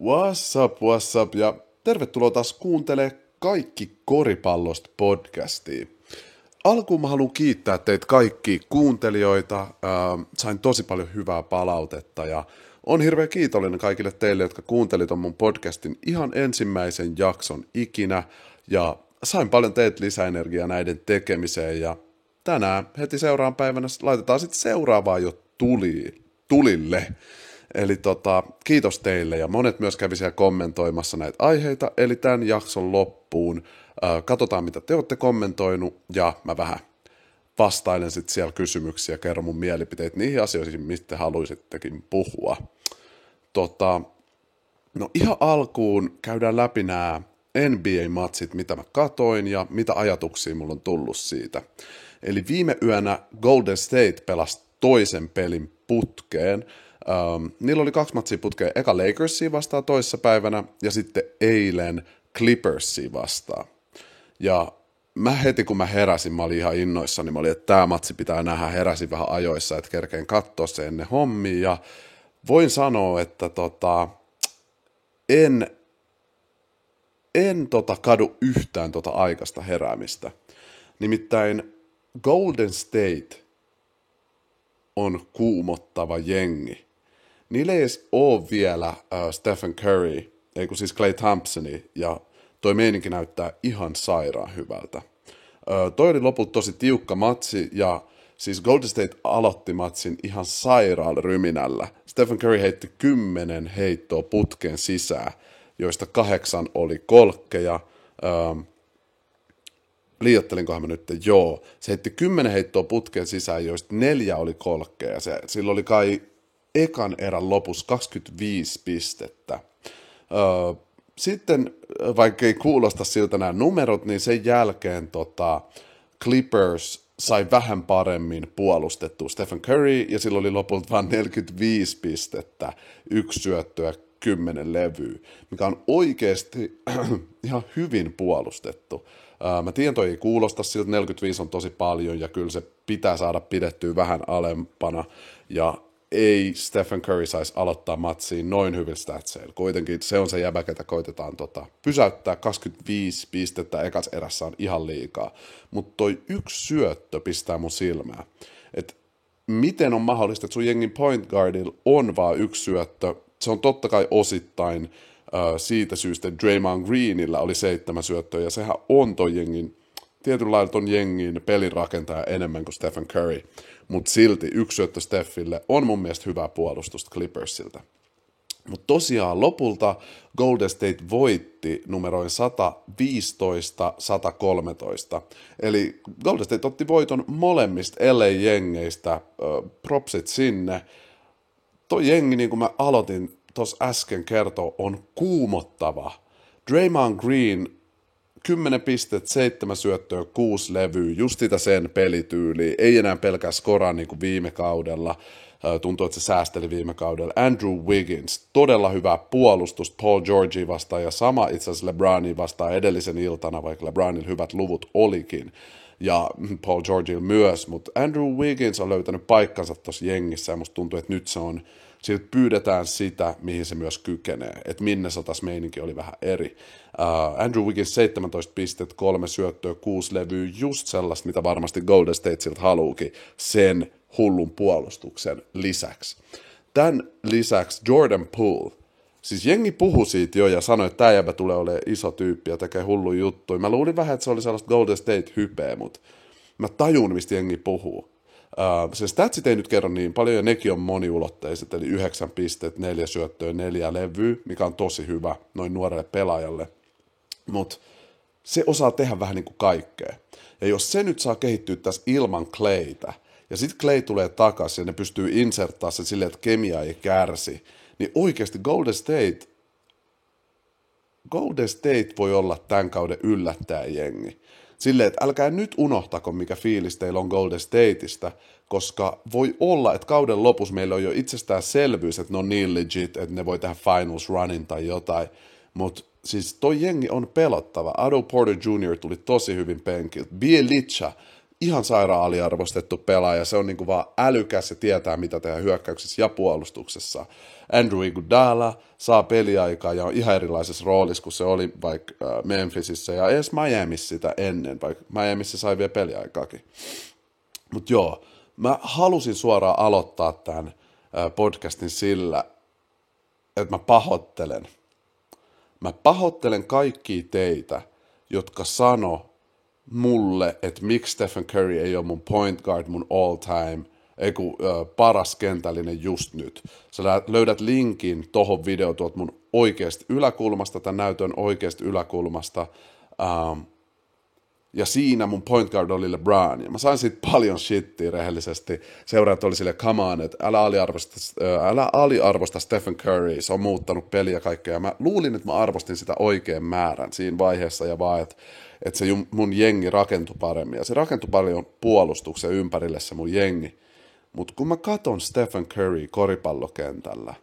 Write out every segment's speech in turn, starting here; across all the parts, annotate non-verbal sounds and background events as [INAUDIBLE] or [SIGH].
What's up, what's up, ja tervetuloa taas kuuntelee Kaikki koripallosta podcastia. Alkuun mä haluan kiittää teitä kaikki kuuntelijoita. Äh, sain tosi paljon hyvää palautetta ja on hirveän kiitollinen kaikille teille, jotka kuuntelit on mun podcastin ihan ensimmäisen jakson ikinä. Ja sain paljon teitä lisäenergiaa näiden tekemiseen ja tänään heti seuraavan päivänä laitetaan sitten seuraavaa jo tuli, tulille. Eli tota, kiitos teille ja monet myös kävi siellä kommentoimassa näitä aiheita, eli tämän jakson loppuun äh, katsotaan mitä te olette kommentoinut ja mä vähän vastailen sitten siellä kysymyksiä, kerron mun mielipiteet niihin asioihin, mistä te haluaisittekin puhua. Tota, no ihan alkuun käydään läpi nämä NBA-matsit, mitä mä katoin ja mitä ajatuksia mulla on tullut siitä. Eli viime yönä Golden State pelasi toisen pelin putkeen, Um, niillä oli kaksi matsia putkea, eka Lakersia vastaan toissa päivänä ja sitten eilen Clippersia vastaan. Ja mä heti kun mä heräsin, mä olin ihan innoissani, mä olin, että tämä matsi pitää nähdä, heräsin vähän ajoissa, että kerkeen katsoa se ennen hommia. Ja voin sanoa, että tota, en, en tota kadu yhtään tota aikaista heräämistä. Nimittäin Golden State on kuumottava jengi niillä ei edes ole vielä uh, Stephen Curry, ei kun siis Clay Thompsoni, ja toi meininki näyttää ihan sairaan hyvältä. Toi oli lopulta tosi tiukka matsi, ja siis Golden State aloitti matsin ihan sairaalla ryminällä. Stephen Curry heitti kymmenen heittoa putkeen sisään, joista kahdeksan oli kolkkeja. Uh, liiottelinkohan mä nyt, joo. Se heitti kymmenen heittoa putkeen sisään, joista neljä oli kolkkeja. Se, sillä oli kai ekan erän lopussa 25 pistettä. sitten, vaikka ei kuulosta siltä nämä numerot, niin sen jälkeen tota, Clippers sai vähän paremmin puolustettua Stephen Curry, ja sillä oli lopulta vain 45 pistettä, yksi syöttöä, kymmenen levyä, mikä on oikeasti [CLEARS THROAT] ihan hyvin puolustettu. Mä tiedän, toi ei kuulosta siltä, 45 on tosi paljon, ja kyllä se pitää saada pidettyä vähän alempana, ja ei Stephen Curry saisi aloittaa matsiin noin hyvin statseilla. Kuitenkin se on se jäbä, ketä koitetaan tota, pysäyttää. 25 pistettä ekas erässä on ihan liikaa. Mutta toi yksi syöttö pistää mun silmää. Et miten on mahdollista, että sun jengin point guardilla on vaan yksi syöttö. Se on totta kai osittain äh, siitä syystä, että Draymond Greenillä oli seitsemän syöttöä, ja sehän on toi jengin, tietyllä lailla ton jengin pelirakentaja enemmän kuin Stephen Curry mutta silti yksi syöttö Steffille on mun mielestä hyvää puolustusta Clippersiltä. Mutta tosiaan lopulta Golden State voitti numeroin 115-113. Eli Golden State otti voiton molemmista LA-jengeistä, propsit sinne. Tuo jengi, niin kuin mä aloitin tuossa äsken kertoa, on kuumottava. Draymond Green 10 pistettä, 7 syöttöä, 6 levyä, just sitä sen pelityyliä. Ei enää pelkää skoraa niin kuin viime kaudella. Tuntuu, että se säästeli viime kaudella. Andrew Wiggins, todella hyvä puolustus Paul Georgie vastaan ja sama itse asiassa LeBronin vastaan edellisen iltana, vaikka LeBronilla hyvät luvut olikin ja Paul Georgille myös, mutta Andrew Wiggins on löytänyt paikkansa tuossa jengissä ja musta tuntuu, että nyt se on siltä pyydetään sitä, mihin se myös kykenee. Että minne sotas meininki oli vähän eri. Uh, Andrew Wiggins 17 pistet, kolme syöttöä, kuusi levyä, just sellaista, mitä varmasti Golden State siltä haluukin sen hullun puolustuksen lisäksi. Tämän lisäksi Jordan Poole, siis jengi puhui siitä jo ja sanoi, että tämä tulee olemaan iso tyyppi ja tekee hullu juttu. Mä luulin vähän, että se oli sellaista Golden State-hypeä, mutta mä tajun, mistä jengi puhuu. Uh, se statsit ei nyt kerro niin paljon, ja nekin on moniulotteiset, eli yhdeksän pistet, neljä syöttöä, neljä levyä, mikä on tosi hyvä noin nuorelle pelaajalle. Mutta se osaa tehdä vähän niin kuin kaikkea. Ja jos se nyt saa kehittyä tässä ilman Claytä, ja sitten Clay tulee takaisin ja ne pystyy inserttaa se silleen, että kemia ei kärsi, niin oikeasti Golden State, Golden State voi olla tämän kauden yllättäjäjengi silleen, että älkää nyt unohtako, mikä fiilis teillä on Golden Stateista, koska voi olla, että kauden lopussa meillä on jo itsestäänselvyys, että ne on niin legit, että ne voi tehdä finals runin tai jotain, mutta siis toi jengi on pelottava. Ado Porter Jr. tuli tosi hyvin penkiltä. Bielicha, ihan sairaan aliarvostettu pelaaja. Se on niin kuin vaan älykäs ja tietää, mitä tehdä hyökkäyksessä ja puolustuksessa. Andrew Iguodala saa peliaikaa ja on ihan erilaisessa roolissa kuin se oli vaikka äh, Memphisissa ja edes Miamiissa sitä ennen, vaikka Miamiissa sai vielä peliaikaakin. Mutta joo, mä halusin suoraan aloittaa tämän äh, podcastin sillä, että mä pahoittelen. Mä pahoittelen kaikkia teitä, jotka sano mulle, että miksi Stephen Curry ei ole mun point guard, mun all time, ei kun, äh, paras kentällinen just nyt. Sä löydät linkin tohon video tuolta mun oikeasta yläkulmasta, tämän näytön oikeasta yläkulmasta. Ähm, ja siinä mun point guard oli LeBron. Ja mä sain siitä paljon shittiä rehellisesti. Seuraajat oli sille, come on, että älä aliarvosta, älä aliarvosta Stephen Curry, se on muuttanut peliä kaikkea. Ja mä luulin, että mä arvostin sitä oikein määrän siinä vaiheessa ja vaan, että, että se mun jengi rakentui paremmin. Ja se rakentui paljon puolustuksen ympärille se mun jengi. Mutta kun mä katon Stephen Curry koripallokentällä,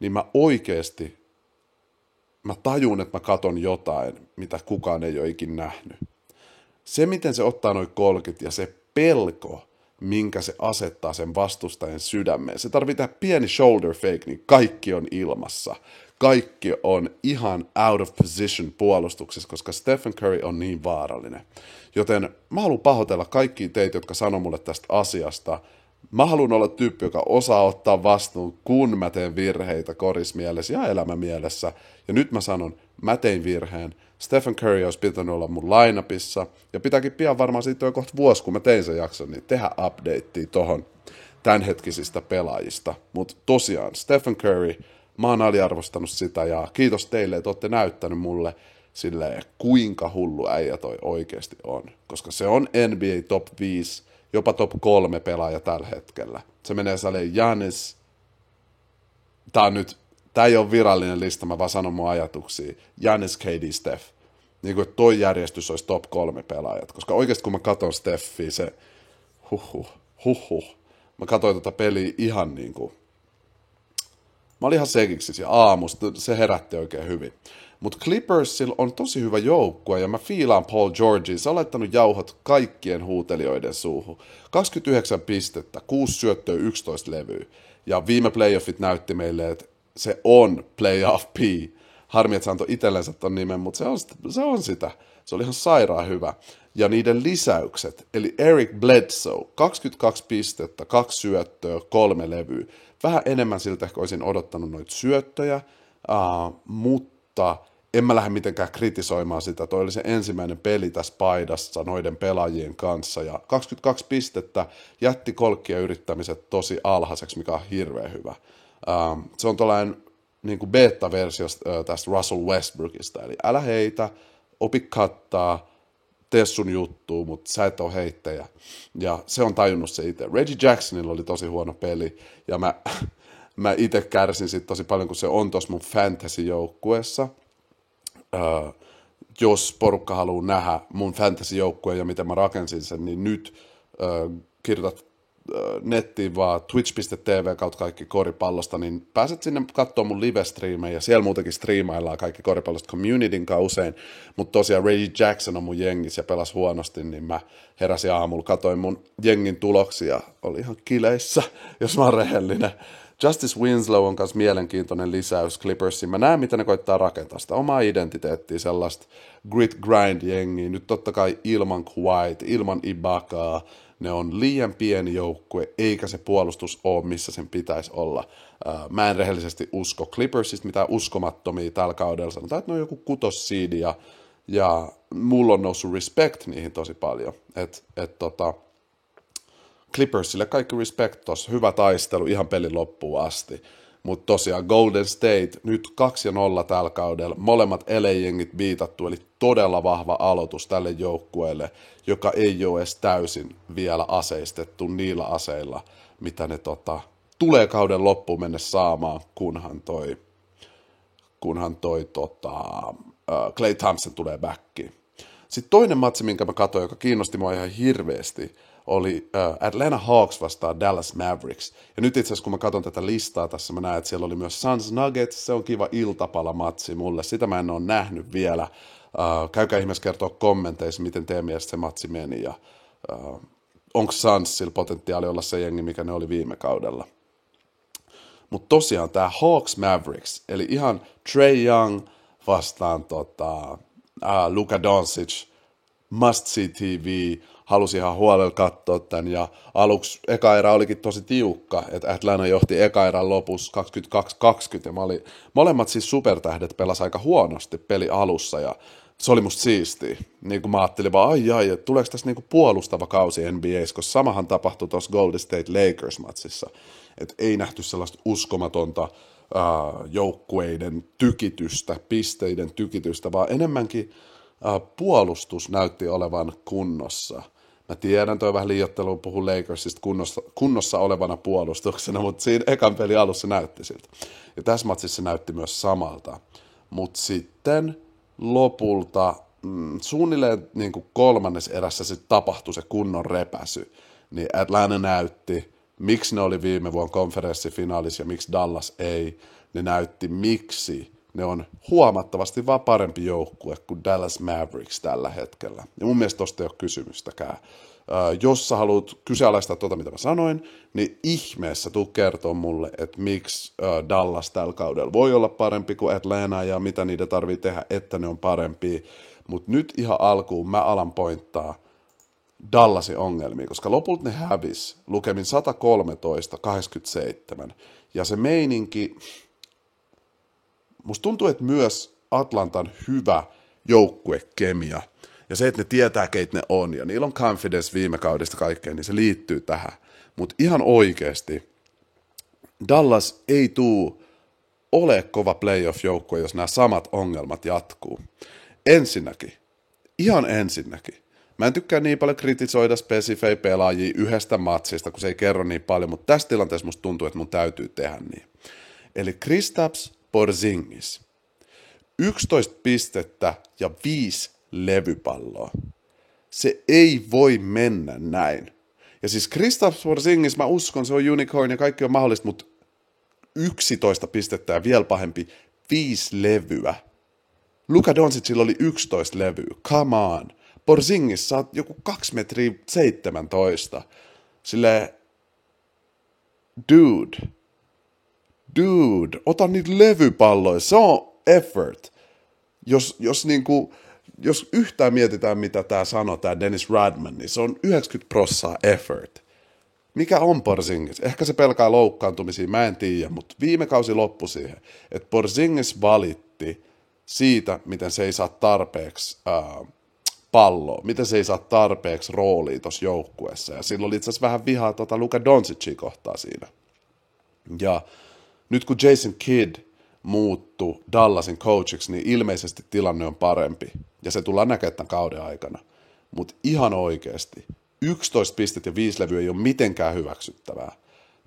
niin mä oikeasti mä tajun, että mä katon jotain, mitä kukaan ei ole ikin nähnyt. Se, miten se ottaa noin kolkit ja se pelko, minkä se asettaa sen vastustajan sydämeen. Se tarvitsee pieni shoulder fake, niin kaikki on ilmassa. Kaikki on ihan out of position puolustuksessa, koska Stephen Curry on niin vaarallinen. Joten mä haluan pahoitella kaikki teitä, jotka sanoo mulle tästä asiasta, Mä haluan olla tyyppi, joka osaa ottaa vastuun, kun mä teen virheitä korismielessä ja elämämielessä. Ja nyt mä sanon, mä tein virheen. Stephen Curry olisi pitänyt olla mun lineupissa. Ja pitääkin pian varmaan siitä jo kohta vuosi, kun mä tein sen jakson, niin tehdä updatea tohon tämänhetkisistä pelaajista. Mutta tosiaan, Stephen Curry, mä oon aliarvostanut sitä ja kiitos teille, että olette näyttänyt mulle silleen, kuinka hullu äijä toi oikeasti on. Koska se on NBA top 5 jopa top kolme pelaaja tällä hetkellä. Se menee saleen Janis, tää on nyt, tää ei ole virallinen lista, mä vaan sanon mun ajatuksia. Janis, KD, Steph. Niin kuin toi järjestys olisi top kolme pelaajat. Koska oikeasti kun mä katson Steffiä, se huhhuh, huhhuh. Mä katsoin tätä peliä ihan niin kuin, mä olin ihan sekiksi ja aamusta, se herätti oikein hyvin. Mutta Clippersilla on tosi hyvä joukkue ja mä fiilaan Paul Georgea. Se on laittanut jauhot kaikkien huutelijoiden suuhun. 29 pistettä, 6 syöttöä, 11 levyä. Ja viime playoffit näytti meille, että se on playoff P. Harmi, että se antoi itsellensä ton nimen, mutta se on, se on sitä. Se oli ihan sairaan hyvä. Ja niiden lisäykset, eli Eric Bledsoe, 22 pistettä, kaksi syöttöä, kolme levyä. Vähän enemmän siltä ehkä olisin odottanut noita syöttöjä, uh, mutta en mä lähde mitenkään kritisoimaan sitä. Toi oli se ensimmäinen peli tässä paidassa noiden pelaajien kanssa. Ja 22 pistettä jätti kolkkien yrittämiset tosi alhaiseksi, mikä on hirveän hyvä. Ähm, se on tällainen niin beta-versio äh, tästä Russell Westbrookista. Eli älä heitä, opi kattaa, tee sun juttu, mutta sä et ole heittäjä. Ja se on tajunnut se itse. Reggie Jacksonilla oli tosi huono peli, ja mä, [LAUGHS] mä itse kärsin siitä tosi paljon, kun se on tuossa mun fantasy-joukkueessa – äh, jos porukka haluaa nähdä mun fantasy-joukkueen ja miten mä rakensin sen, niin nyt äh, kirjoitat äh, nettiin vaan twitch.tv kautta kaikki koripallosta, niin pääset sinne katsomaan mun live-striimejä. Siellä muutenkin striimaillaan kaikki koripallosta communityn usein, mutta tosiaan Ray Jackson on mun jengissä ja pelas huonosti, niin mä heräsin aamulla, katoin mun jengin tuloksia, oli ihan kileissä, jos mä oon rehellinen. Justice Winslow on myös mielenkiintoinen lisäys Clippersiin. Mä näen, miten ne koittaa rakentaa sitä omaa identiteettiä, sellaista grit grind-jengiä. Nyt totta kai ilman Kuwait, ilman Ibakaa, ne on liian pieni joukkue, eikä se puolustus ole, missä sen pitäisi olla. Mä en rehellisesti usko Clippersista mitään uskomattomia tällä kaudella. Sanotaan, että ne on joku kutossiidi ja, ja mulla on noussut respect niihin tosi paljon. Et, et tota, Clippersille kaikki respect tossa, hyvä taistelu ihan pelin loppuun asti. Mutta tosiaan Golden State nyt 2 ja 0 tällä kaudella, molemmat elejengit viitattu, eli todella vahva aloitus tälle joukkueelle, joka ei ole edes täysin vielä aseistettu niillä aseilla, mitä ne tota, tulee kauden loppuun mennessä saamaan, kunhan toi, kunhan toi tota, uh, Clay Thompson tulee backiin. Sitten toinen matsi, minkä mä katsoin, joka kiinnosti mua ihan hirveästi, oli uh, Atlanta Hawks vastaan Dallas Mavericks. Ja nyt itse asiassa, kun mä katson tätä listaa tässä, mä näen, että siellä oli myös Suns Nuggets, se on kiva iltapala-matsi mulle, sitä mä en ole nähnyt vielä. Uh, käykää ihmeessä kertoa kommenteissa, miten teidän mielestä se matsi meni, ja uh, onko Sunsilla potentiaali olla se jengi, mikä ne oli viime kaudella. Mutta tosiaan tämä Hawks Mavericks, eli ihan Trey Young vastaan tota, uh, Luka Doncic, must see TV, halusi ihan huolella katsoa tämän, ja aluksi eka erä olikin tosi tiukka, että Atlanta johti eka erän lopussa 22-20, ja mä olin, molemmat siis supertähdet pelas aika huonosti peli alussa, ja se oli musta siistiä. Niin kuin mä ajattelin vaan, ai ai, että tuleeko tässä niinku puolustava kausi NBAs, koska samahan tapahtui tuossa Golden State Lakers-matsissa. Että ei nähty sellaista uskomatonta joukkueiden tykitystä, pisteiden tykitystä, vaan enemmänkin puolustus näytti olevan kunnossa. Mä tiedän, toi vähän liiottelu puhuu Lakersista kunnossa, kunnossa olevana puolustuksena, mutta siinä ekan peli alussa näytti siltä. Ja tässä matsissa se näytti myös samalta. Mutta sitten lopulta mm, suunnilleen niin kuin kolmannes erässä sitten tapahtui se kunnon repäsy, niin Atlanta näytti, miksi ne oli viime vuonna konferenssifinaalissa ja miksi Dallas ei. Ne näytti, miksi ne on huomattavasti vaan parempi joukkue kuin Dallas Mavericks tällä hetkellä. Ja mun mielestä tosta ei ole kysymystäkään. Jos sä haluat kyseenalaistaa tuota, mitä mä sanoin, niin ihmeessä tuu kertoa mulle, että miksi Dallas tällä kaudella voi olla parempi kuin Atlanta ja mitä niitä tarvii tehdä, että ne on parempi. Mutta nyt ihan alkuun mä alan pointtaa Dallasin ongelmia, koska lopulta ne hävis lukemin 113-87. Ja se meininki, musta tuntuu, että myös Atlantan hyvä joukkuekemia – ja se, että ne tietää, keitä ne on, ja niillä on confidence viime kaudesta kaikkeen, niin se liittyy tähän. Mutta ihan oikeasti, Dallas ei tuu ole kova playoff-joukkue, jos nämä samat ongelmat jatkuu. Ensinnäkin, ihan ensinnäkin, Mä en tykkää niin paljon kritisoida spesifejä pelaajia yhdestä matsista, kun se ei kerro niin paljon, mutta tässä tilanteessa musta tuntuu, että mun täytyy tehdä niin. Eli Kristaps Porzingis. 11 pistettä ja 5 levypalloa. Se ei voi mennä näin. Ja siis Kristaps Porzingis, mä uskon, se on unicorn ja kaikki on mahdollista, mutta 11 pistettä ja vielä pahempi, viisi levyä. Luka Doncicilla oli 11 levyä, come on. Porzingis, sä oot joku 2 metriä 17. Sille dude, dude, ota niitä levypalloja, se on effort. Jos, jos niinku, jos yhtään mietitään, mitä tämä sanoo, tämä Dennis Radman, niin se on 90 prossaa effort. Mikä on Porzingis? Ehkä se pelkää loukkaantumisia, mä en tiedä, mutta viime kausi loppui siihen, että Porzingis valitti siitä, miten se ei saa tarpeeksi äh, palloa, miten se ei saa tarpeeksi roolia tuossa joukkueessa. Ja silloin oli itse asiassa vähän vihaa tuota Luka Doncicin kohtaa siinä. Ja nyt kun Jason Kidd muuttu Dallasin coachiksi, niin ilmeisesti tilanne on parempi. Ja se tullaan näkemään tämän kauden aikana. Mutta ihan oikeasti, 11 pistettä ja 5 levyä ei ole mitenkään hyväksyttävää.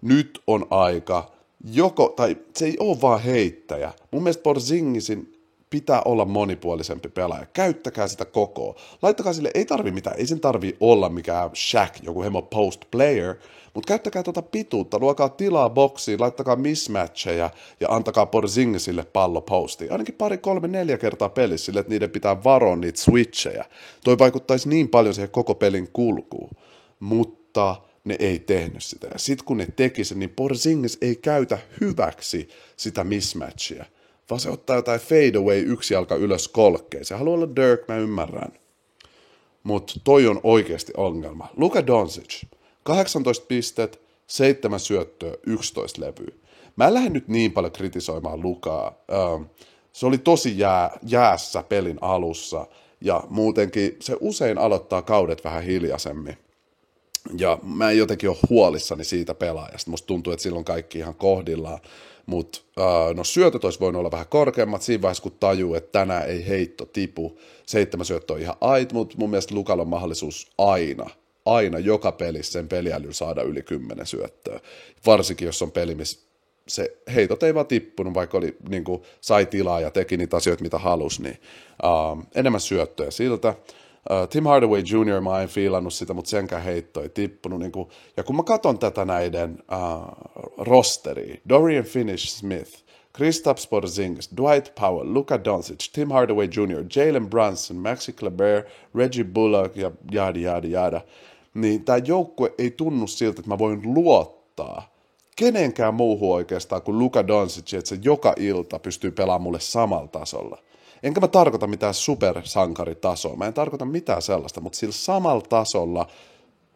Nyt on aika, joko, tai se ei ole vaan heittäjä. Mun mielestä Porzingisin pitää olla monipuolisempi pelaaja. Käyttäkää sitä koko. Laittakaa sille, ei tarvi mitään, ei sen tarvi olla mikään Shaq, joku hemo post player, mutta käyttäkää tuota pituutta, luokaa tilaa boksiin, laittakaa mismatcheja ja antakaa Porzingisille pallo postiin. Ainakin pari, kolme, neljä kertaa pelissä sille, että niiden pitää varoa niitä switcheja. Toi vaikuttaisi niin paljon siihen koko pelin kulkuun. Mutta ne ei tehnyt sitä. Ja sitten kun ne teki sen, niin Porzingis ei käytä hyväksi sitä mismatchia vaan se ottaa jotain fade away yksi jalka ylös kolkkeen. Se haluaa olla Dirk, mä ymmärrän. Mutta toi on oikeasti ongelma. Luka Doncic, 18 pistet, 7 syöttöä, 11 levyä. Mä en lähde nyt niin paljon kritisoimaan Lukaa. Ähm, se oli tosi jää, jäässä pelin alussa ja muutenkin se usein aloittaa kaudet vähän hiljaisemmin. Ja mä en jotenkin ole huolissani siitä pelaajasta. Musta tuntuu, että silloin kaikki ihan kohdillaan. Mutta no syötöt olisi voinut olla vähän korkeammat siinä vaiheessa, kun tajuu, että tänään ei heitto tipu. Seitsemän syöttö on ihan ait, mutta mun mielestä Lukalla on mahdollisuus aina, aina joka pelissä sen peliälyn saada yli kymmenen syöttöä. Varsinkin, jos on peli, missä se heitot ei vaan tippunut, vaikka oli, niin kuin, sai tilaa ja teki niitä asioita, mitä halusi, niin uh, enemmän syöttöjä siltä. Uh, Tim Hardaway Jr. mä en fiilannut sitä, mutta senkään heitto ei tippunut. Niin kuin, ja kun mä katson tätä näiden uh, rosteria, Dorian Finney-Smith, Kristaps Porzingis, Dwight Powell, Luka Doncic, Tim Hardaway Jr., Jalen Brunson, Maxi Kleber, Reggie Bullock ja jada jada jada, niin tämä joukkue ei tunnu siltä, että mä voin luottaa kenenkään muuhun oikeastaan kuin Luka Doncic, että se joka ilta pystyy pelaamaan mulle samalla tasolla. Enkä mä tarkoita mitään supersankaritasoa, mä en tarkoita mitään sellaista, mutta sillä samalla tasolla,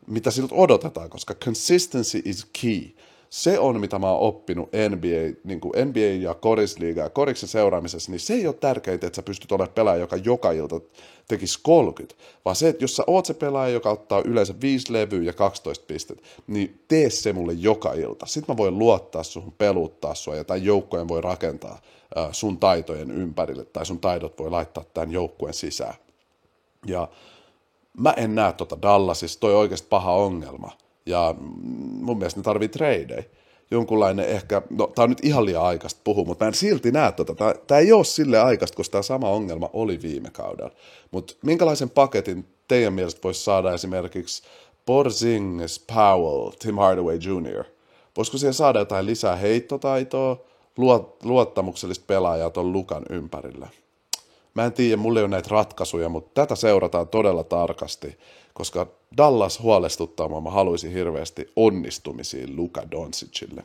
mitä siltä odotetaan, koska consistency is key se on, mitä mä oon oppinut NBA, niin kuin NBA ja korisliiga ja koriksen seuraamisessa, niin se ei ole tärkeintä, että sä pystyt olemaan pelaaja, joka joka ilta tekisi 30, vaan se, että jos sä oot se pelaaja, joka ottaa yleensä 5 levyä ja 12 pistettä, niin tee se mulle joka ilta. Sitten mä voin luottaa suhun, peluttaa sua ja tämän joukkojen voi rakentaa sun taitojen ympärille, tai sun taidot voi laittaa tämän joukkueen sisään. Ja mä en näe tota Dallasissa, toi oikeasti paha ongelma ja mun mielestä ne tarvii tradeja. Jonkunlainen ehkä, no tää on nyt ihan liian aikaista puhua, mutta mä en silti näe tota. Tää ei ole sille aikaista, koska tämä sama ongelma oli viime kaudella. Mutta minkälaisen paketin teidän mielestä voisi saada esimerkiksi Porzingis, Powell, Tim Hardaway Jr.? Voisiko siihen saada jotain lisää heittotaitoa, luottamuksellista pelaajaa tuon Lukan ympärillä? Mä en tiedä, mulla ei ole näitä ratkaisuja, mutta tätä seurataan todella tarkasti, koska Dallas huolestuttaa, mä haluaisin hirveästi onnistumisiin Luka Doncicille.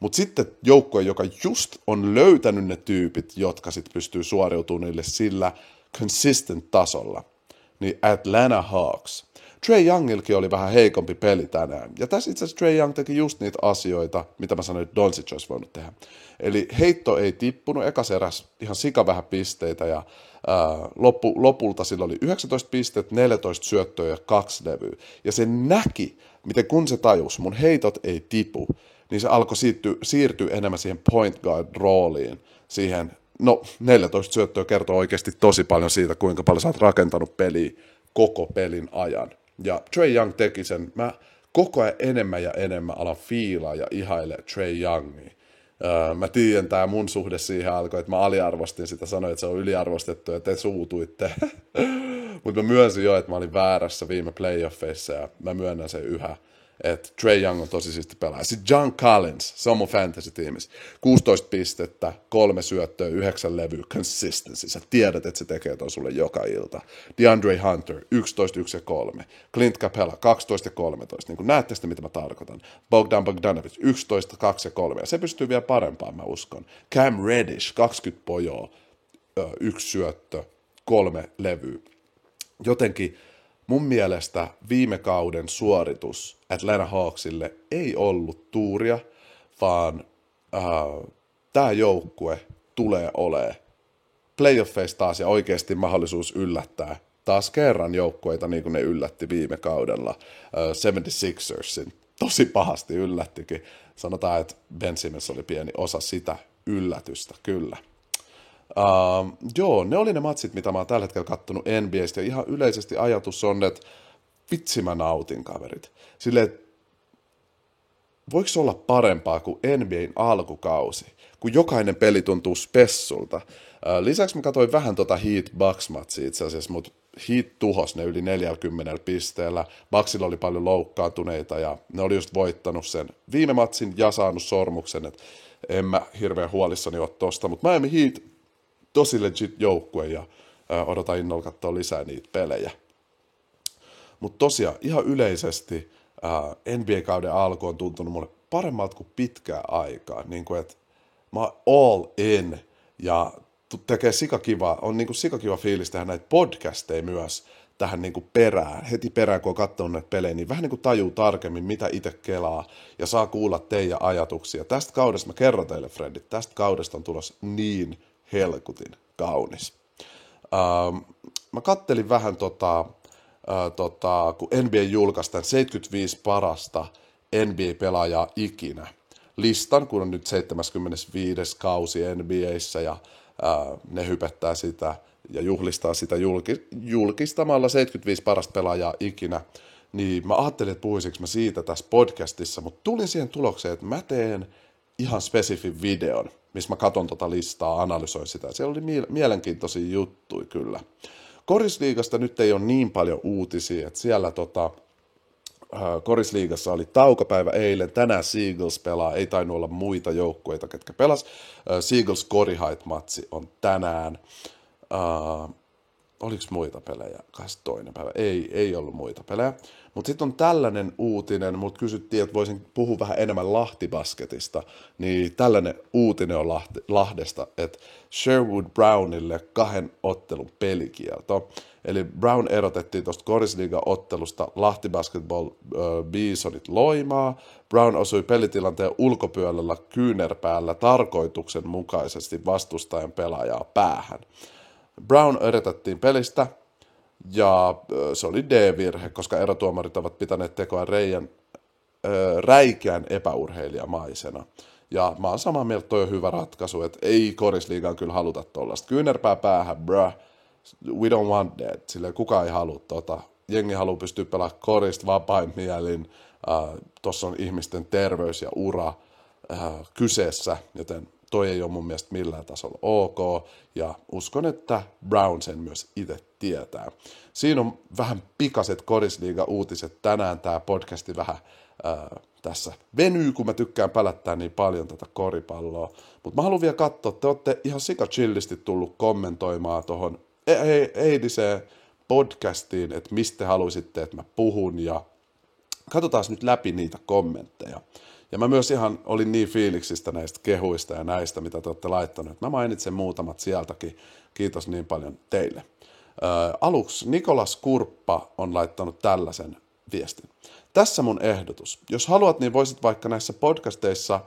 Mutta sitten joukkue, joka just on löytänyt ne tyypit, jotka sitten pystyy suoriutumaan niille sillä consistent tasolla, niin Atlanta Hawks. Trey Youngilkin oli vähän heikompi peli tänään. Ja tässä itse asiassa Trey Young teki just niitä asioita, mitä mä sanoin, että Doncic olisi voinut tehdä. Eli heitto ei tippunut, ekas eräs ihan sika vähän pisteitä ja ää, loppu, lopulta sillä oli 19 pistettä, 14 syöttöä ja kaksi levyä. Ja se näki, miten kun se tajus, mun heitot ei tipu, niin se alkoi siirtyä, siirtyä enemmän siihen point guard rooliin, siihen, no 14 syöttöä kertoo oikeasti tosi paljon siitä, kuinka paljon sä oot rakentanut peliä koko pelin ajan. Ja Trey Young teki sen. Mä koko ajan enemmän ja enemmän alan fiilaa ja ihaile Trey Youngia. Öö, mä tiedän, tämä mun suhde siihen alkoi, että mä aliarvostin sitä, sanoin, että se on yliarvostettu ja te suutuitte. [LAUGHS] Mutta mä myönsin jo, että mä olin väärässä viime playoffeissa ja mä myönnän sen yhä että Trey Young on tosi siisti pelaaja. Sitten John Collins, se on mun fantasy-tiimissä. 16 pistettä, kolme syöttöä, yhdeksän levyä, consistency. Sä tiedät, että se tekee ton sulle joka ilta. DeAndre Hunter, 11, 1 ja 3. Clint Capella, 12 ja 13. Niin kun näette sitä, mitä mä tarkoitan. Bogdan Bogdanovic, 11, 2 ja 3. Ja se pystyy vielä parempaan, mä uskon. Cam Reddish, 20 pojoa, yksi syöttö, kolme levyä. Jotenkin mun mielestä viime kauden suoritus Atlanta Hawksille ei ollut tuuria, vaan äh, tämä joukkue tulee olemaan playoffeissa taas ja oikeasti mahdollisuus yllättää taas kerran joukkueita niin kuin ne yllätti viime kaudella äh, 76ersin. Tosi pahasti yllättikin. Sanotaan, että Ben Simmons oli pieni osa sitä yllätystä, kyllä. Uh, joo, ne oli ne matsit, mitä mä oon tällä hetkellä kattonut NBAstä, ja ihan yleisesti ajatus on, että vitsi mä nautin kaverit. Silleen, voiko olla parempaa kuin NBAn alkukausi, kun jokainen peli tuntuu spessulta. Uh, lisäksi mä katsoin vähän tota Heat Bucks matsia itse asiassa, mutta Heat tuhos ne yli 40 pisteellä. Bucksilla oli paljon loukkaantuneita ja ne oli just voittanut sen viime matsin ja saanut sormuksen, että en mä hirveän huolissani ole tosta, mutta Miami Heat tosi legit joukkue ja ää, odotan innolla katsoa lisää niitä pelejä. Mutta tosiaan ihan yleisesti NBA-kauden alku on tuntunut mulle paremmalta kuin pitkää aikaa. Niin kuin, että mä oon all in ja tekee sikakiva, on niin kuin sikakiva fiilis tehdä näitä podcasteja myös tähän niin kuin perään, heti perään kun on katsonut näitä pelejä, niin vähän niin kuin tajuu tarkemmin, mitä itse kelaa ja saa kuulla teidän ajatuksia. Tästä kaudesta mä kerron teille, Fredit, tästä kaudesta on tulossa niin helkutin kaunis. Ähm, mä kattelin vähän tota, äh, tota, kun NBA julkaisi tämän 75 parasta NBA-pelaajaa ikinä listan, kun on nyt 75. kausi NBAissä ja äh, ne hypettää sitä ja juhlistaa sitä julki, julkistamalla 75 parasta pelaajaa ikinä, niin mä ajattelin, että puhuisinko mä siitä tässä podcastissa, mutta tulin siihen tulokseen, että mä teen ihan spesifin videon, missä mä katon tota listaa, analysoin sitä. Siellä oli mielenkiintoisia juttuja kyllä. Korisliigasta nyt ei ole niin paljon uutisia, että siellä tota, Korisliigassa oli taukopäivä eilen, tänään Seagulls pelaa, ei tainnut olla muita joukkueita, ketkä pelas. Seagulls Korihait-matsi on tänään. Uh, oliko muita pelejä? Kai toinen päivä. Ei, ei ollut muita pelejä. Mutta sitten on tällainen uutinen, mutta kysyttiin, että voisin puhua vähän enemmän Lahtibasketista, niin tällainen uutinen on Lahti, Lahdesta, että Sherwood Brownille kahden ottelun pelikielto. Eli Brown erotettiin tuosta Korisliiga-ottelusta Lahti Basketball äh, Bisonit Loimaa. Brown osui pelitilanteen ulkopuolella kyynärpäällä tarkoituksenmukaisesti vastustajan pelaajaa päähän. Brown erotettiin pelistä, ja se oli D-virhe, koska erotuomarit ovat pitäneet tekoa reijän, räikeän epäurheilijamaisena. Ja mä oon samaa mieltä, toi on hyvä ratkaisu, että ei korisliigaan kyllä haluta tuollaista. Kyynärpää päähän, bruh, we don't want that. Sille kukaan ei halua tota. Jengi haluaa pystyä pelaamaan korista vapain mielin. Uh, Tuossa on ihmisten terveys ja ura uh, kyseessä, joten toi ei ole mun mielestä millään tasolla ok, ja uskon, että Brown sen myös itse tietää. Siinä on vähän pikaset korisliiga-uutiset tänään, tämä podcasti vähän ää, tässä venyy, kun mä tykkään pälättää niin paljon tätä koripalloa. Mutta mä haluan vielä katsoa, te olette ihan sika chillisti tullut kommentoimaan tuohon e- eiliseen podcastiin, että mistä te haluaisitte, että mä puhun, ja katsotaan nyt läpi niitä kommentteja. Ja mä myös ihan olin niin fiiliksistä näistä kehuista ja näistä, mitä te olette laittaneet. Mä mainitsen muutamat sieltäkin. Kiitos niin paljon teille. Ää, aluksi Nikolas Kurppa on laittanut tällaisen viestin. Tässä mun ehdotus. Jos haluat, niin voisit vaikka näissä podcasteissa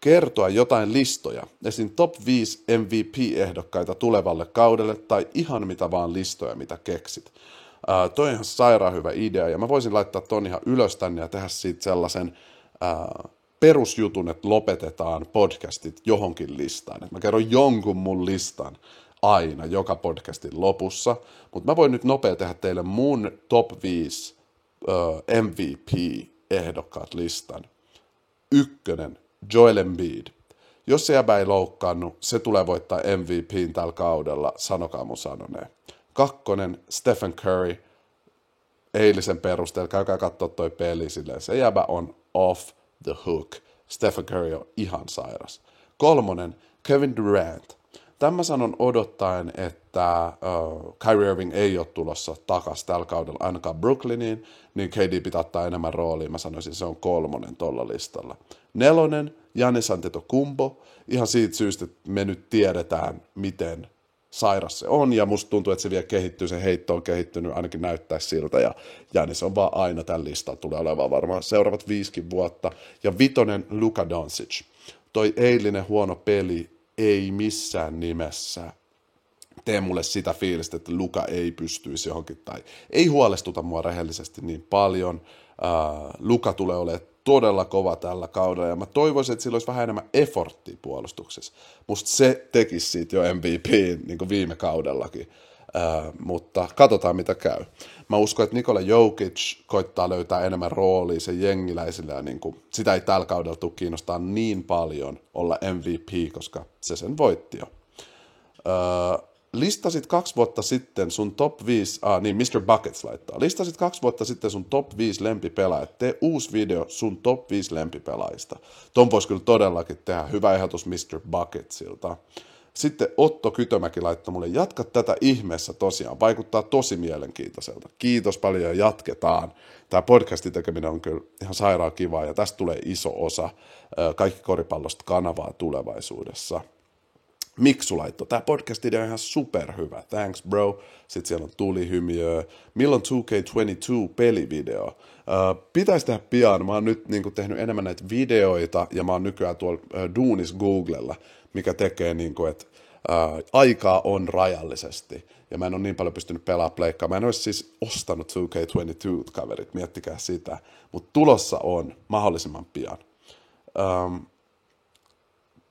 kertoa jotain listoja, esim. top 5 MVP-ehdokkaita tulevalle kaudelle tai ihan mitä vaan listoja, mitä keksit. Ää, toi on ihan sairaan hyvä idea ja mä voisin laittaa ton ihan ylös tänne ja tehdä siitä sellaisen ää, perusjutun, että lopetetaan podcastit johonkin listaan. Mä kerron jonkun mun listan aina joka podcastin lopussa, mutta mä voin nyt nopea tehdä teille mun top 5 uh, MVP-ehdokkaat listan. Ykkönen, Joel Embiid. Jos se jäbä ei loukkaannut, se tulee voittaa MVPin tällä kaudella, sanokaa mun sanoneen. Kakkonen, Stephen Curry. Eilisen perusteella, käykää katsoa toi peli silleen, se jäbä on off the hook. Stephen Curry on ihan sairas. Kolmonen, Kevin Durant. Tämä sanon odottaen, että uh, Kyrie Irving ei ole tulossa takaisin tällä kaudella ainakaan Brooklyniin, niin KD pitää ottaa enemmän roolia. Mä sanoisin, se on kolmonen tuolla listalla. Nelonen, Janis Antetokounmpo. Ihan siitä syystä, että me nyt tiedetään, miten sairas se on, ja musta tuntuu, että se vielä kehittyy, se heitto on kehittynyt, ainakin näyttää siltä, ja Janis on vaan aina tämän listan, tulee olemaan varmaan seuraavat viisikin vuotta. Ja vitonen Luka Doncic. Toi eilinen huono peli ei missään nimessä tee mulle sitä fiilistä, että Luka ei pystyisi johonkin, tai ei huolestuta mua rehellisesti niin paljon. Uh, Luka tulee olemaan todella kova tällä kaudella, ja mä toivoisin, että sillä olisi vähän enemmän efforttia puolustuksessa. Musta se tekisi siitä jo MVP niin kuin viime kaudellakin, uh, mutta katsotaan mitä käy. Mä uskon, että Nikola Jokic koittaa löytää enemmän roolia sen jengiläisille, ja niin kuin, sitä ei tällä kaudella tule kiinnostaa niin paljon olla MVP, koska se sen voitti jo. Uh, listasit kaksi vuotta sitten sun top 5, ah niin, Mr. Buckets laittaa, listasit kaksi vuotta sitten sun top 5 lempipelaajat, tee uusi video sun top 5 lempipelaajista. Ton voisi kyllä todellakin tehdä, hyvä ehdotus Mr. Bucketsilta. Sitten Otto Kytömäki laittoi mulle, jatka tätä ihmeessä tosiaan, vaikuttaa tosi mielenkiintoiselta. Kiitos paljon ja jatketaan. Tämä podcastin tekeminen on kyllä ihan sairaan kivaa ja tästä tulee iso osa kaikki koripallosta kanavaa tulevaisuudessa. Miksu laittoi, tämä podcast on ihan superhyvä, thanks bro. Sitten siellä on tulihymiö. Milloin 2K22 pelivideo? Uh, pitäisi tehdä pian, mä oon nyt niin kuin, tehnyt enemmän näitä videoita ja mä oon nykyään tuolla uh, Duunis Googlella, mikä tekee niin kuin, että uh, aikaa on rajallisesti. Ja mä en ole niin paljon pystynyt pelaamaan pleikkaa. Mä en olisi siis ostanut 2K22 kaverit, miettikää sitä. Mutta tulossa on mahdollisimman pian. Um,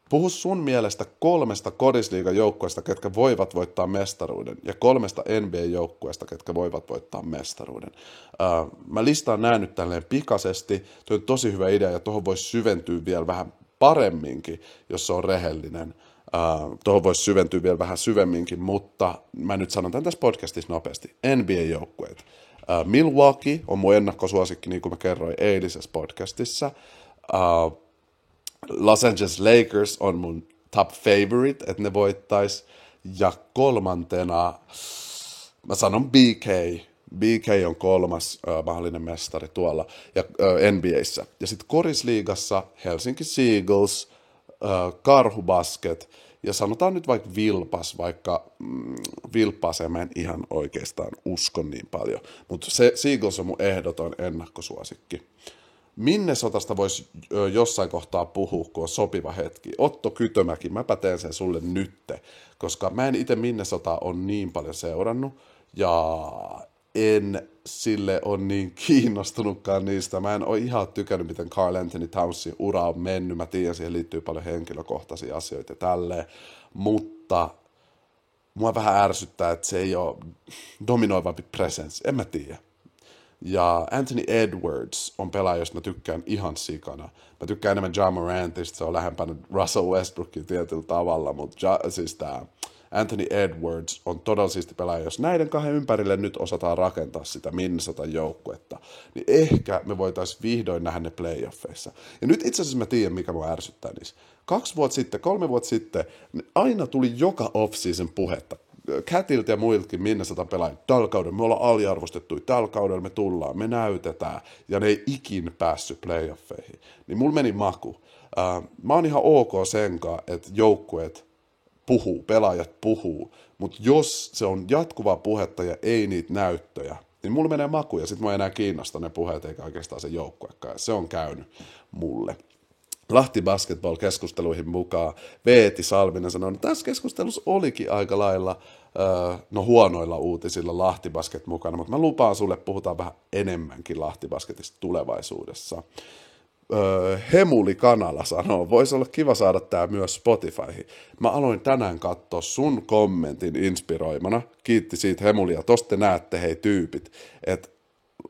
Puhu sun mielestä kolmesta kodisliigan joukkueesta, ketkä voivat voittaa mestaruuden, ja kolmesta NBA-joukkueesta, ketkä voivat voittaa mestaruuden. Uh, mä listaan nämä nyt tälleen pikaisesti. Tuo on tosi hyvä idea, ja tuohon voisi syventyä vielä vähän paremminkin, jos se on rehellinen. Tuohon voisi syventyä vielä vähän syvemminkin, mutta mä nyt sanon tämän tässä podcastissa nopeasti. NBA-joukkueet. Milwaukee on mun ennakkosuosikki, niin kuin mä kerroin eilisessä podcastissa. Los Angeles Lakers on mun top favorite, että ne voittais. Ja kolmantena mä sanon BK. BK on kolmas uh, mahdollinen mestari tuolla ja, uh, NBAssä. Ja sitten korisliigassa Helsinki Seagulls, uh, Karhubasket ja sanotaan nyt vaikka Vilpas, vaikka mm, Vilpaseen mä en ihan oikeastaan usko niin paljon. Mutta se Seagulls on mun ehdoton ennakkosuosikki. Minne sotasta voisi jossain kohtaa puhua, kun on sopiva hetki? Otto Kytömäki, mä teen sen sulle nytte, koska mä en itse Minnesota on niin paljon seurannut, ja en sille on niin [LAUGHS] kiinnostunutkaan niistä. Mä en ole ihan tykännyt, miten Carl Anthony Townsin ura on mennyt. Mä tiedän, siihen liittyy paljon henkilökohtaisia asioita ja tälleen. Mutta mua vähän ärsyttää, että se ei ole dominoivampi presence. En mä tiedä. Ja Anthony Edwards on pelaaja, josta mä tykkään ihan sikana. Mä tykkään enemmän John Morantista, se on lähempänä Russell Westbrookin tietyllä tavalla, mutta ja, siis tää Anthony Edwards on todella siisti pelaaja. Jos näiden kahden ympärille nyt osataan rakentaa sitä Minnesota joukkuetta, niin ehkä me voitaisiin vihdoin nähdä ne playoffeissa. Ja nyt itse asiassa mä tiedän, mikä mua ärsyttää niissä. Kaksi vuotta sitten, kolme vuotta sitten, aina tuli joka off-season puhetta. Kätiltä ja muiltakin Minnesota pelaajia. Tällä kaudella me ollaan aliarvostettu, tällä kaudella me tullaan, me näytetään, ja ne ei ikin päässyt playoffeihin. Niin mulla meni maku. Uh, mä oon ihan ok senkaan, että joukkueet puhuu, pelaajat puhuu, mutta jos se on jatkuvaa puhetta ja ei niitä näyttöjä, niin mulla menee maku ja sitten mä enää kiinnosta ne puheet eikä oikeastaan se joukkuekaan. Se on käynyt mulle. Lahti basketball-keskusteluihin mukaan Veeti Salminen sanoi, että tässä keskustelussa olikin aika lailla no huonoilla uutisilla Lahti Basket mukana, mutta mä lupaan sulle, puhutaan vähän enemmänkin Lahti Basketista tulevaisuudessa öö, Hemuli Kanala sanoo, voisi olla kiva saada tämä myös Spotifyhin. Mä aloin tänään katsoa sun kommentin inspiroimana. Kiitti siitä Hemulia. Tosta te näette, hei tyypit, että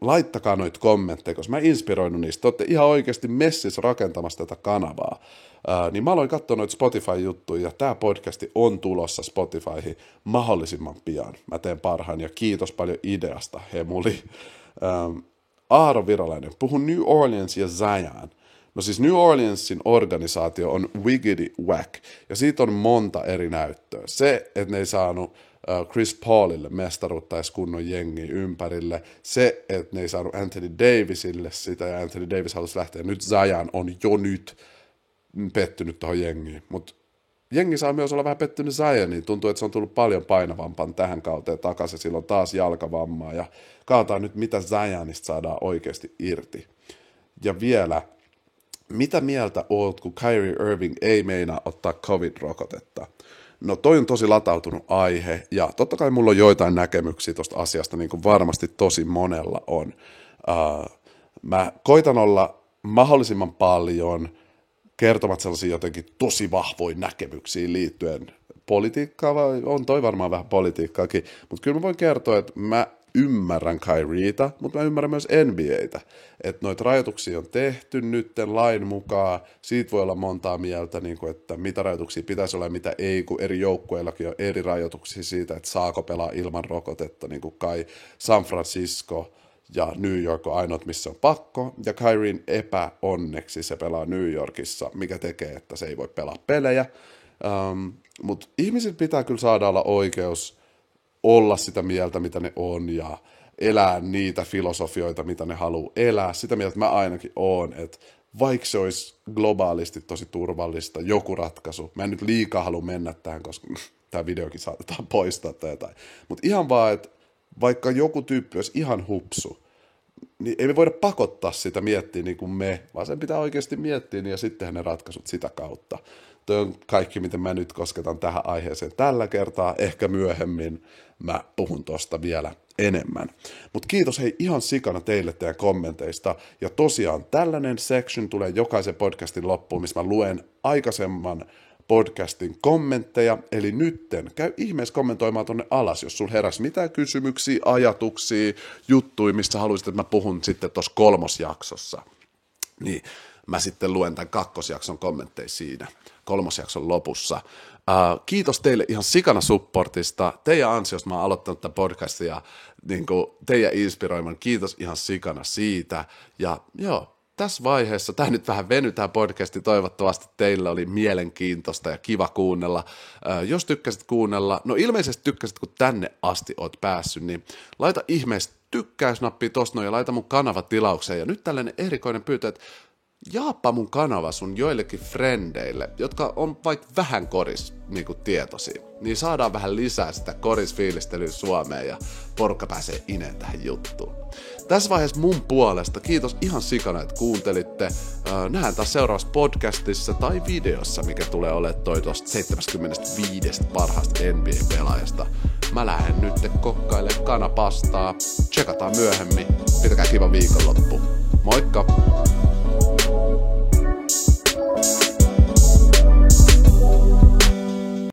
laittakaa noita kommentteja, koska mä inspiroinut niistä. Te olette ihan oikeasti messis rakentamassa tätä kanavaa. Ää, niin mä aloin katsoa noita Spotify-juttuja, ja tämä podcasti on tulossa Spotifyhin mahdollisimman pian. Mä teen parhaan, ja kiitos paljon ideasta, Hemuli. Ää, Aaro Virolainen, puhun New Orleans ja Zion. No siis New Orleansin organisaatio on Wiggity Whack, ja siitä on monta eri näyttöä. Se, että ne ei saanut Chris Paulille mestaruutta edes kunnon jengi ympärille. Se, että ne ei saanut Anthony Davisille sitä, ja Anthony Davis halusi lähteä. Nyt Zion on jo nyt pettynyt tuohon jengiin. Mutta jengi saa myös olla vähän pettynyt Zioniin. Tuntuu, että se on tullut paljon painavampaan tähän kauteen takaisin. Silloin taas jalkavammaa. Ja kaataan nyt, mitä Zionista saadaan oikeasti irti. Ja vielä, mitä mieltä oot, kun Kyrie Irving ei meinaa ottaa COVID-rokotetta? No toi on tosi latautunut aihe, ja totta kai mulla on joitain näkemyksiä tuosta asiasta, niin kuin varmasti tosi monella on. Uh, mä koitan olla mahdollisimman paljon – kertovat sellaisia jotenkin tosi vahvoja näkemyksiä liittyen politiikkaa, vai on toi varmaan vähän politiikkaakin, mutta kyllä mä voin kertoa, että mä ymmärrän Kyrieta, mutta mä ymmärrän myös NBAtä. Että noita rajoituksia on tehty nytten lain mukaan, siitä voi olla montaa mieltä, niin kuin, että mitä rajoituksia pitäisi olla ja mitä ei, kun eri joukkueillakin on eri rajoituksia siitä, että saako pelaa ilman rokotetta, niin kuin kai San Francisco – ja New York on ainoat, missä on pakko, ja Kyrien epäonneksi se pelaa New Yorkissa, mikä tekee, että se ei voi pelaa pelejä. Um, Mutta ihmiset pitää kyllä saada olla oikeus olla sitä mieltä, mitä ne on, ja elää niitä filosofioita, mitä ne haluaa elää. Sitä mieltä mä ainakin oon, että vaikka se olisi globaalisti tosi turvallista, joku ratkaisu, mä en nyt liikaa halua mennä tähän, koska [LAUGHS] tämä videokin saatetaan [LAUGHS] poistaa tai jotain. Mutta ihan vaan, että vaikka joku tyyppi olisi ihan hupsu, niin ei me voida pakottaa sitä miettiä niin kuin me, vaan sen pitää oikeasti miettiä niin ja sitten ne ratkaisut sitä kautta. Tuo on kaikki, miten mä nyt kosketan tähän aiheeseen tällä kertaa. Ehkä myöhemmin mä puhun tosta vielä enemmän. Mutta kiitos hei ihan sikana teille teidän kommenteista. Ja tosiaan tällainen section tulee jokaisen podcastin loppuun, missä mä luen aikaisemman podcastin kommentteja, eli nytten käy ihmeessä kommentoimaan tonne alas, jos sul heräsi mitään kysymyksiä, ajatuksia, juttuja, mistä haluaisit, että mä puhun sitten tuossa kolmosjaksossa. Niin, mä sitten luen tämän kakkosjakson kommentteja siinä kolmosjakson lopussa. Uh, kiitos teille ihan sikana supportista. Teidän ansiosta mä oon aloittanut tämän podcastin ja niin kuin, teidän inspiroiman. Kiitos ihan sikana siitä. Ja joo, tässä vaiheessa, tämä nyt vähän venytään podcasti, toivottavasti teillä oli mielenkiintoista ja kiva kuunnella. Äh, jos tykkäsit kuunnella, no ilmeisesti tykkäsit, kun tänne asti oot päässyt, niin laita ihmeessä tykkäysnappi tosta ja laita mun kanava tilaukseen. Ja nyt tällainen erikoinen pyytö, että jaappa mun kanava sun joillekin frendeille, jotka on vaikka vähän koris niin kuin niin saadaan vähän lisää sitä korisfiilistelyä Suomeen ja porukka pääsee ineen tähän juttuun. Tässä vaiheessa mun puolesta kiitos ihan sikana, että kuuntelitte. Nähdään taas seuraavassa podcastissa tai videossa, mikä tulee olemaan toi tuosta 75 parhaasta NBA-pelaajasta. Mä lähden nyt kokkailemaan kanapastaa. Tsekataan myöhemmin. Pitäkää kiva viikonloppu. Moikka!